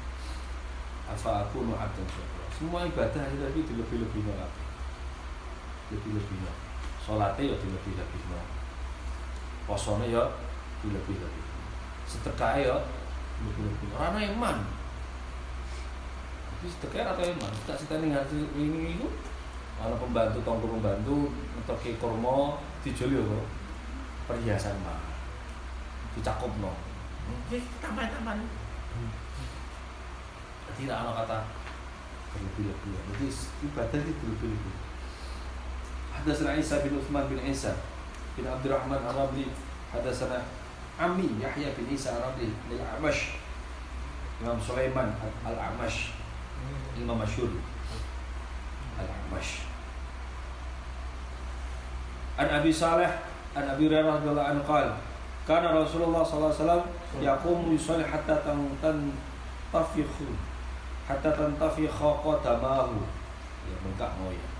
Apa aku mau abdan syukur. Semua ibadah itu tapi dilebih-lebih no Lebih-lebih no. Sholatnya ya dilebih-lebih no. Posone ya dilebih-lebih. Sedekah ya lebih-lebih. Orang iman. Jadi sedekah atau iman? Tak cerita nih ini itu. Ana pembantu tonggo pembantu ngetoke kurma dijoli kok. Perhiasan mah. Dicakupno. Oke, tambah-tambah. Tidak ada kata berlebih-lebih. Jadi ibadah itu berlebih-lebih. Hadatsana Isa bin Utsman bin Isa bin Abdurrahman Ar-Rabli hadatsana Ami Yahya bin Isa Ar-Rabli lil Amash Imam Sulaiman Al-Amash Imam Masyur Al-Amash An Abi Saleh An Abi Hurairah radhiyallahu anhu qala kana Rasulullah sallallahu alaihi wasallam yaqumu yusalli hatta tan tantafikhu hatta tantafikha qadamahu ya bengkak mau ya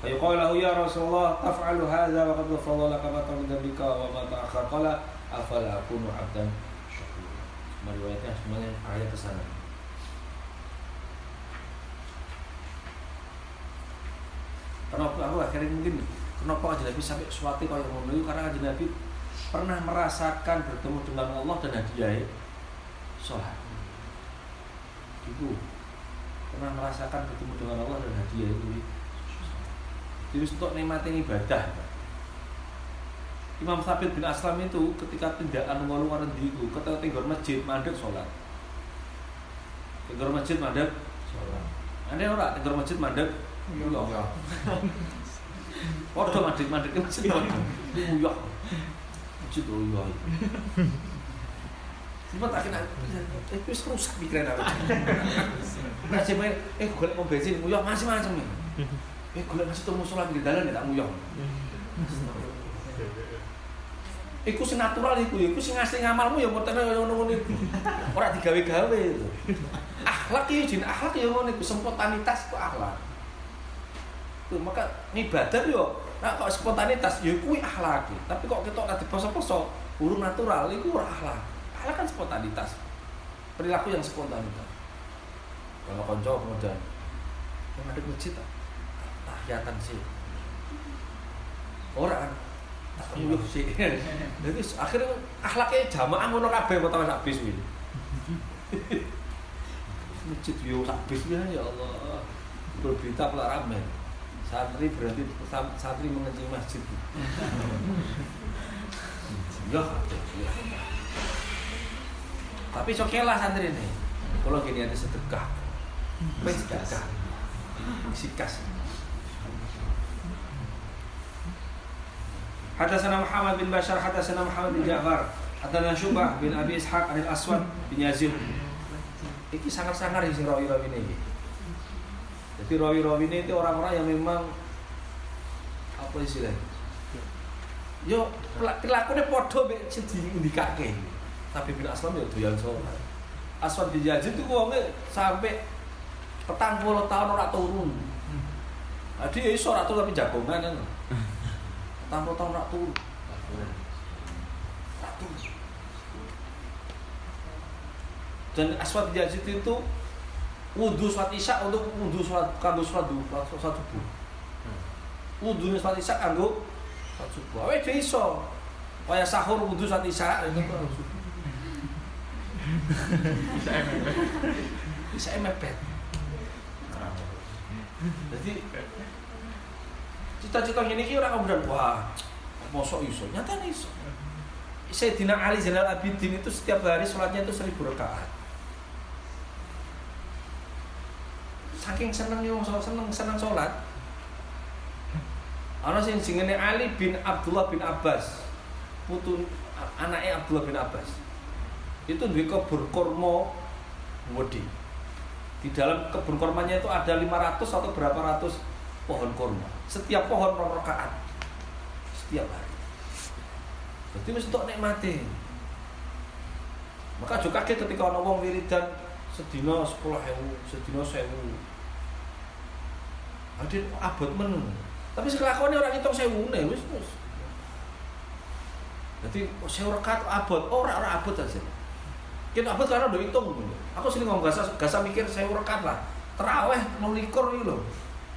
فيقال له يا رسول الله تفعل هذا وقد غفر الله لك ما تقدم من ذنبك وما تأخر قال afala akunu abdan syukur. meriwayatkan semuanya ayat ke sana. Kenapa? Aku akhirnya mungkin kenapa aja Nabi sampai suatu kalau yang memenuhi karena aja Nabi pernah merasakan bertemu dengan Allah dan hadiah sholat. Itu pernah merasakan bertemu dengan Allah dan hadiah itu? Jadi untuk nikmatin ibadah Imam Thabit bin Aslam itu ketika tindakan ngolong orang di itu, ketika tinggal masjid mandek sholat. Tinggal masjid mandek sholat. Ada orang tinggal masjid mandek uyah. Waduh mandek mandek ke masjid waduh uyah. Masjid uyah. Sempat akhirnya, eh wis rusak pikiran aku. Masih main, eh gue mau bensin, uyah masih macam nih. Eh gue masih temu sholat di dalam ya tak uyah. Iku sing natural iku iku sing ngasih ngamalmu ya murtene kaya ngono-ngono iku. Ora digawe-gawe itu. Akhlak ya jin akhlak ya ngono iku spontanitas itu akhlak. Tuh, maka ibadah yo nah kok spontanitas ya kuwi akhlak. Tapi kok kita ora diposo-poso, urung natural iku ora akhlak. Akhlak kan spontanitas. Perilaku yang spontanitas. Kalau konco kemudian yang ada masjid tahiyatan sih. Orang nguyuh sih. Jadi akhirnya akhlaknya jamaah ngono kabeh kok sak bis kuwi. Masjid yo sak bis kuwi ya Allah. Berberita pula rame. Santri berarti santri mengencing masjid. Ya, ya. Tapi oke lah santri ini. Kalau gini ada sedekah. Wes sedekah. Sikas. Hatasana Muhammad bin Bashar, hatasana Muhammad bin Ja'far, hatasana Syubah bin Abi Ishaq, Anil Aswad bin Yazid. Ini sangat-sangat isi rawi-rawi ini. Jadi rawi-rawi ini itu orang-orang yang memang apa istilahnya? Yo, perilakunya podo mek di ndikake. Tapi bin Aslam ya yang soal. Aswad bin Yazid itu uangnya sampai petang puluh tahun orang turun. Tadi ya iso tapi jagongan kan. Puluh tahun. Ora turun. Dan Aswad Yazid itu wudhu sholat isya untuk wudhu sholat kanggo sholat duha sholat subuh. Wudhu sholat isya kanggo sholat subuh. Awake dhewe iso. Kaya sahur wudhu sholat isya itu kanggo subuh. Bisa mepet. Jadi cita-cita ini ki ora kemudian wah mosok iso nyata nih iso. Sayyidina Ali Zainal Abidin itu setiap hari sholatnya itu seribu rakaat. Saking senengnya sholat seneng seneng sholat. Ana sing jenenge Ali bin Abdullah bin Abbas. Putu anaknya Abdullah bin Abbas. Itu duwe kebun kurma gede. Di dalam kebun kurmanya itu ada 500 atau berapa ratus pohon kurma. Setiap pohon rong rakaat. Setiap hari. Jadi wis entuk nikmate. Maka juga kaget ketika ana wong wiridan sedina 10.000, sedina 1.000. Adin abot men. Tapi sekelakone ora ngitung sewune wis wis. Jadi sewu rekat abot, ora ora abot aja. Kita abot karena udah hitung. Aku sering ngomong gasa gasa mikir sewu rekat lah. Teraweh 16 iki lho.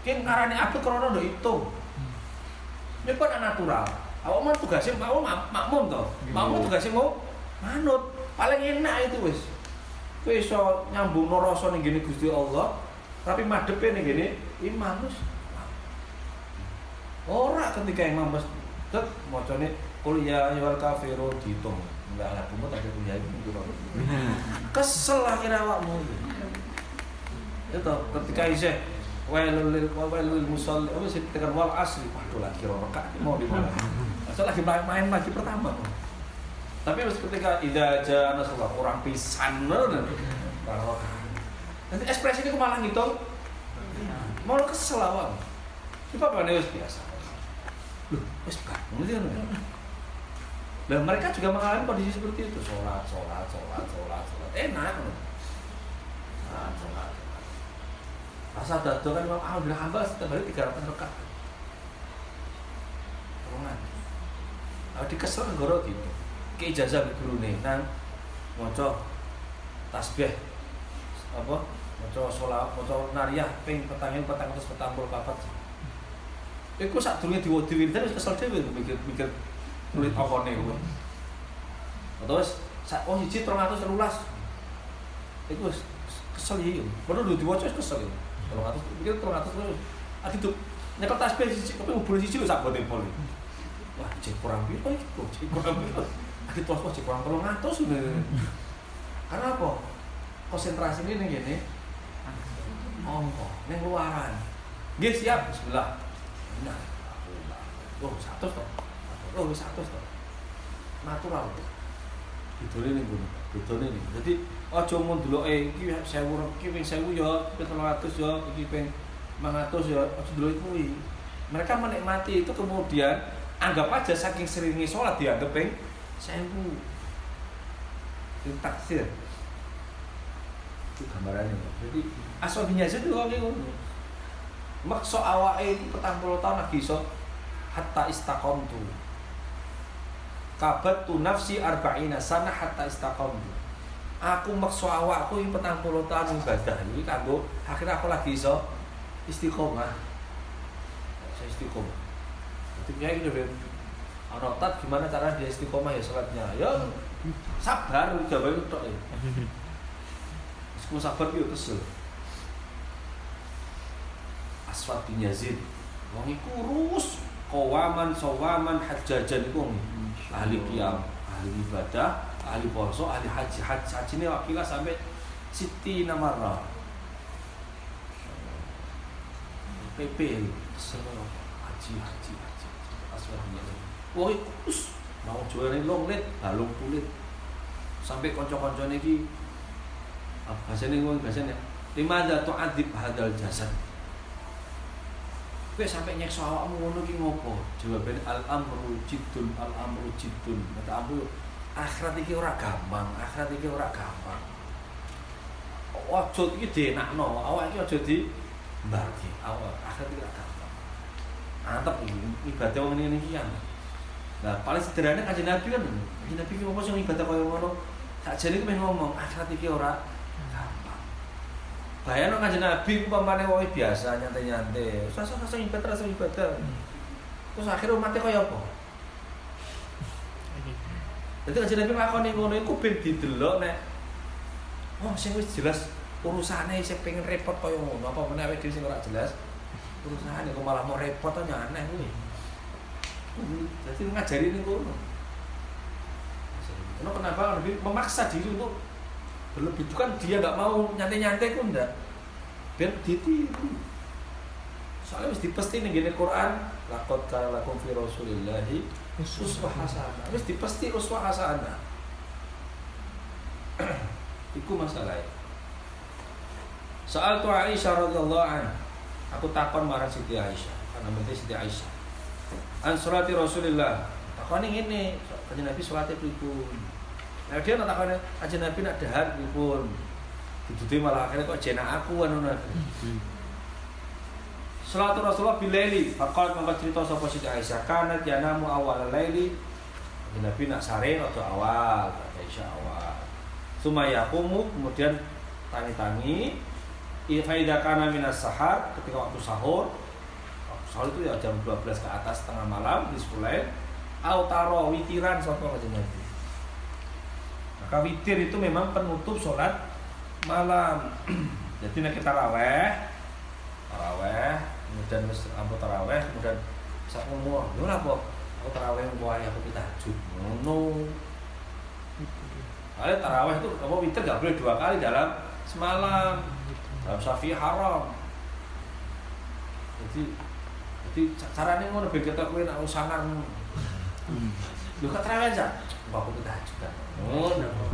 Ki ngarani abot karena udah hitung. Ini kan natural. Awak mau tugasnya mau mak- makmum toh. Makmum tugasnya mau manut. Paling enak itu wis. Kowe iso nyambung rasa ning gene Gusti Allah, tapi madepe ning gene imam wis. Ora ketika imam wis tet macane kuliah ya wal kafirun dihitung. Enggak lah bumut ada kuliah itu gitu. Kesel akhirnya awakmu. Itu ketika isih wailul lil wailul musalli apa sih? Tekan wal asli waduh lagi rakaat mau di mana Masa lagi main, main lagi pertama. Tapi pas ketika ida aja nasrullah orang pisan kalau nanti ekspresi itu malah ngitung mau kesel awal. Itu apa nih? Biasa. Loh wes bangun itu kan? Dan mereka juga mengalami kondisi seperti itu. Sholat sholat sholat sholat sholat. Enak. Sholat sholat Asal dado kan Imam Ahmad bin Hanbal setiap hari 300 rakaat. Tolongan. Nah, dikesel nggoro gitu. Ke ijazah be gurune nang maca tasbih apa maca sholawat maca nariyah ping petangin petang terus petang puluh papat. Iku sak durunge diwodi wiridan wis kesel dhewe mikir mikir tulis apane kuwi. Terus sak oh siji 313. Iku kesel. Padahal udah diwaca wis kesel iki. Tolong atas, pikir tolong atas terus. Tuh nyekel tasbih siji, tapi ngumpul siji sak bote pol. Wah, cek kurang piro iki kok, cek kurang piro. Adi terus kok cek kurang tolong atas Karena apa? Konsentrasi ini nih gini. Monggo, ning luaran. Nggih siap, bismillah. Nah, oh satu toh. Oh satu toh. Natural. Bidone ning ngono. Bidone ning. Jadi aja mun deloke iki 1000 iki ping 1000 ya, ping 300 ya, iki ping 500 ya, aja deloke kuwi. Mereka menikmati itu kemudian anggap aja saking seringnya sholat dianggap ping 1000. Itu taksir. Itu gambarannya. Jadi asal binyasa itu kok ngono. Maksa awake petang puluh tahun lagi iso hatta istaqamtu. Kabat tu nafsi arba'ina sana hatta istaqamtu. Aku maksa awakku petang puluh tahun ibadah iki kanggo akhirnya aku lagi iso istiqomah. Saya istiqomah. Kayak gitu Ben. Anotat gimana cara dia istiqomah ya sholatnya? Ya sabar jawabnya tok ya. Meskipun sabar yo kesel. Aswad bin Yazid. Wong iku kawaman sawaman hajajan iku wong ahli qiyam, ahli ibadah, ahli poso, ahli haji. Haji, haji ini wakilah sampai Siti Namara. PP kesel haji haji haji. Wong iku us mau jualane long lit, balung kulit. Sampai kanca-kancane iki ah, bahasane ngomong bahasane lima ada tu'adzib hadal jasad kowe sampai nyekso awakmu ngono ki ngopo jawabane al amru jiddun al amru jiddun kata amru akhirat iki ora gampang, akhirat iki ora gampang. Ojo iki dienakno, awak iki aja di mbagi. Awak akhirat iki ora gampang. Antep ibadah wong ngene iki kan. Nah, paling sederhana kanjeng Nabi kan. Kanjeng Nabi ki ngomong sing ibadah kaya ngono. Sakjane iki ngomong akhirat iki ora. Bayangno kanjeng Nabi ku pamane wong biasa nyantai-nyantai. Rasa-rasa ibadah, rasa ibadah. Terus akhirnya umatnya kaya apa? Jadi kanjeng Nabi nglakoni ngono iku ben didelok nek oh sing wis jelas urusane sing pengen repot kaya ngono apa meneh awake dhewe sing ora jelas urusane kok malah mau repot to aneh kuwi. Jadi ngajari ini. Karena kenapa Nabi memaksa diri untuk berlebih. Itu kan dia nggak mau nyantai-nyantai pun enggak biar ditiru soalnya mesti pasti nih gini Quran lakot kana lakum fi rasulillahi uswah hasanah wis dipesti uswah hasanah *clears throat* iku masalah soal tu Aisyah radhiyallahu anha. Aku takon marang Siti Aisyah. Karena nanti Siti Aisyah. An salati Rasulillah. Takon ini kanjeng Nabi salate pripun nah dia nak takon kanjeng Nabi nak dahar pripun Dudute malah akhirnya kok jenak aku anu Nabi Salatu Rasulullah bilaili Faqalat maka cerita sapa Siti Aisyah Kanat yanamu awal laili. Nabi nak sare atau awal Aisyah awal. Sumayakumu kemudian tangi-tangi Ifaida kana minas sahar Ketika waktu sahur. Waktu sahur itu ya jam 12 ke atas tengah malam di sekolah Autaro witiran Nabi Maka witir itu memang penutup sholat malam. *clears throat* Jadi nek kita raweh Taraweh kemudian wis taraweh kemudian sak ngomong lho apa aku taraweh engko ae aku tahajud ngono. Soalnya taraweh itu apa witir gak boleh dua kali dalam semalam. Dalam syafi'i haram. Jadi jadi caranya ngono ben kita kowe nek sangar lho kok taraweh aja aku tahajud kan ngono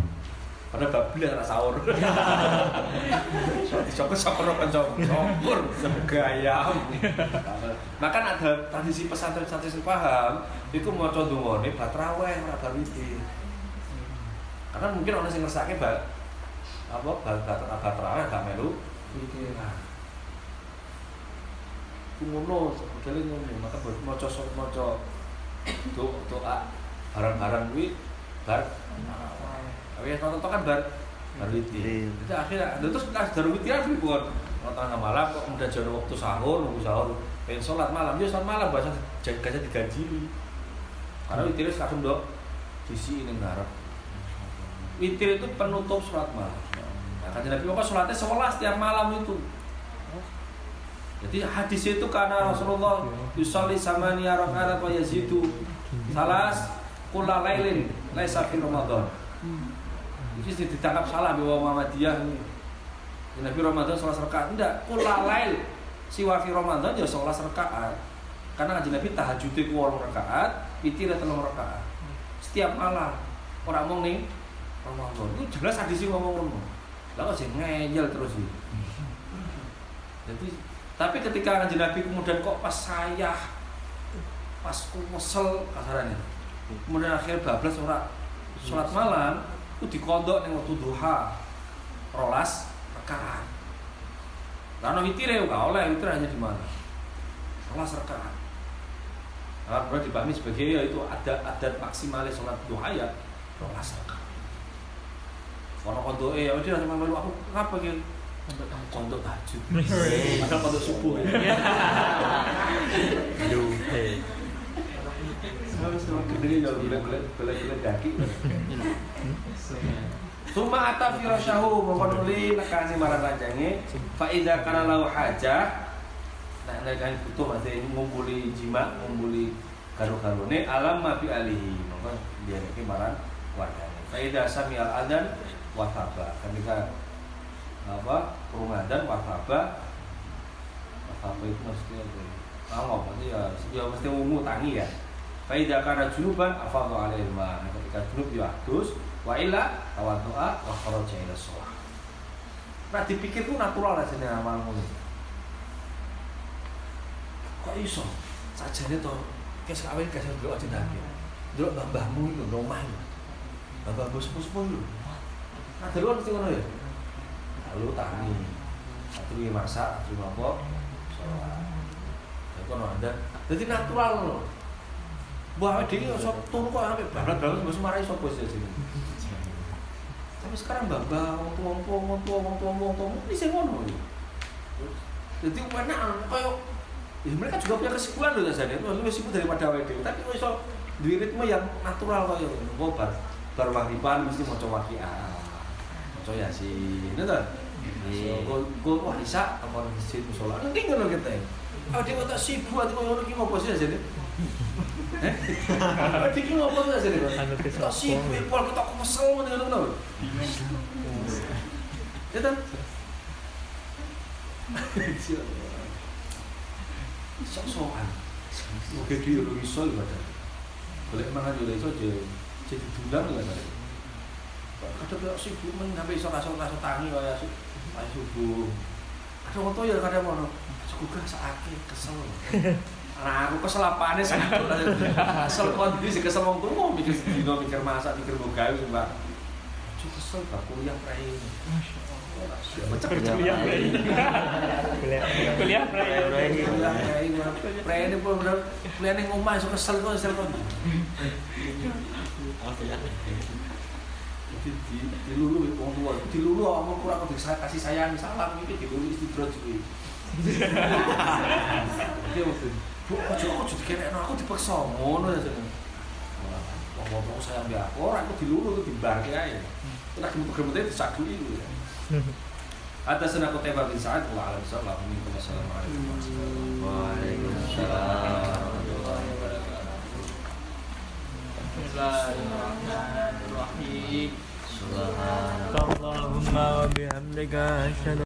Padahal bablas anak sahur. Disokor-sokor kan sokor gaya. Maka ada tradisi pesantren-pesantren sing paham, iku maca dungane bar traweh ora bar witir. Karena mungkin orang sing ngersake bar apa bar bar traweh gak melu witiran. Ngono, modele ngono, maka maca maca doa barang-barang kuwi bar tapi ya tonton kan bar bar witir. Itu akhirnya terus pas bar witiran pripun? Tengah malam kok kemudian jauh waktu sahur, nunggu sahur, pengen sholat malam, dia sholat malam bahasa gajah digaji. Karena witir itu kadung dok sisi ini ngarep. Witir itu penutup sholat malam. Nah, kan Nabi apa sholatnya sebelas tiap malam itu. Jadi hadis itu karena Rasulullah yusolli samania rakaat wa yazidu salas kula lailin laisa fi Ramadan. Ini ditangkap salah bahwa Muhammadiyah ini. Nabi Ramadan sholat rakaat enggak, kula lail siwa fi Ramadan ya sholat rakaat. Karena ngaji Nabi tahajud ku 8 rakaat, witir 3 rakaat. Setiap malam. Orang ngomong nih Ramadan. Itu jelas hadis ngomong ngomong. Lah kok sih ngeyel terus sih. Jadi tapi ketika ngaji Nabi kemudian kok pas saya pas kesel kasarannya. Kemudian akhirnya bablas ora sholat malam itu dikodok ning waktu duha. Rolas rekaat. Karena ya gak oleh witir hanya di mana? Rolas rekaat. Nah, berarti dipahami sebagai ya itu ada adat maksimalnya sholat duha ya rolas rekaat. Karena kodok eh ya udah sama melu aku ngapa gitu? Kondok tahajud, padahal kondok subuh. Aduh, *laughs* hei. Suma ata firasyahu mongkon nuli nekani marang kancange fa idza kana lahu hajah nek nek kan butuh mate ngumpuli jima ngumpuli karo-karone alam ma bi alihi mongkon dia iki marang wargane fa idza sami al adan wa thaba ketika apa rumadan wa thaba wa thaba itu? Mesti apa? ngomong ya ya mesti ungu tangi ya Faida kana junuban afadhu alaihi ma. Nah, ketika junub ya adus wa illa tawaddu'a wa kharaja ila shalah. Nah dipikir tuh natural aja nih amal ngono. Kok iso? Sajane to kes kawin kes ndelok aja nabi. Ndelok mbah-mbahmu iku omah iku. bapak bos lu nah dulu mesti ngono ya lalu tani satu masak satu apa sholat ya ada jadi natural loh Wah, dia sok turu kok sampai barat-barat bos marahi sapa sih. Tapi sekarang mbak-mbak, wong tua, wong tua, wong tua, wong tua, wong sih ngono ya. Jadi enak, kayak ya mereka juga punya kesibukan loh saja, itu lebih sibuk daripada awake dhewe. Tapi kok iso duwe ritme yang natural kayak ngono. Kok bar bar maghriban mesti maca waqiah. Maca yasin. Iya. Gue gue wah isa apa masjid musola. Nanti ngono kita. Ah dia tak sibuk ati koyo ngono ki ngopo sih jadi. Eh? Dia ki ngopo sih sopo? sibuk pol kita kesel ngono ngono. Ya kan? Sok-sokan. Oke dia lu. Boleh mangan iso aja. Jadi dulang lah kan. Kadang kalau sibuk men sampai iso kasih kasih tangi kaya su- kaya subuh. Kadang foto ya kadang. Suku gak sakit kesel. *laughs* Nah, aku kesel apane satu lah. Kesel kondisi kesel wong tuwa mikir dino mikir masak mikir mau gawe sumpah. Cuk kesel gak kuliah prei. Macam-macam Kuliah, Prei. Kuliah, kuliah, Prei. Prei ini pun bener kuliah ning omah iso kesel kok kesel kok. Jadi di dilulu wong tua, dilulu omong kurang saya kasih sayang salam iki dilulu istidroj kuwi. Dia waktu Bu, ojo ojo dikene aku dipaksa ngono ya jeneng. Wong ngomong saya ambil aku, ora aku dilulu aku dibarke ae. Nek gemut-gemute disadui kuwi. Atas aku *laughs* Qutaibah bin Sa'ad wa alam sallallahu alaihi wasallam. Waalaikumsalam. Bismillahirrahmanirrahim. Allahumma wa bihamdika asyhadu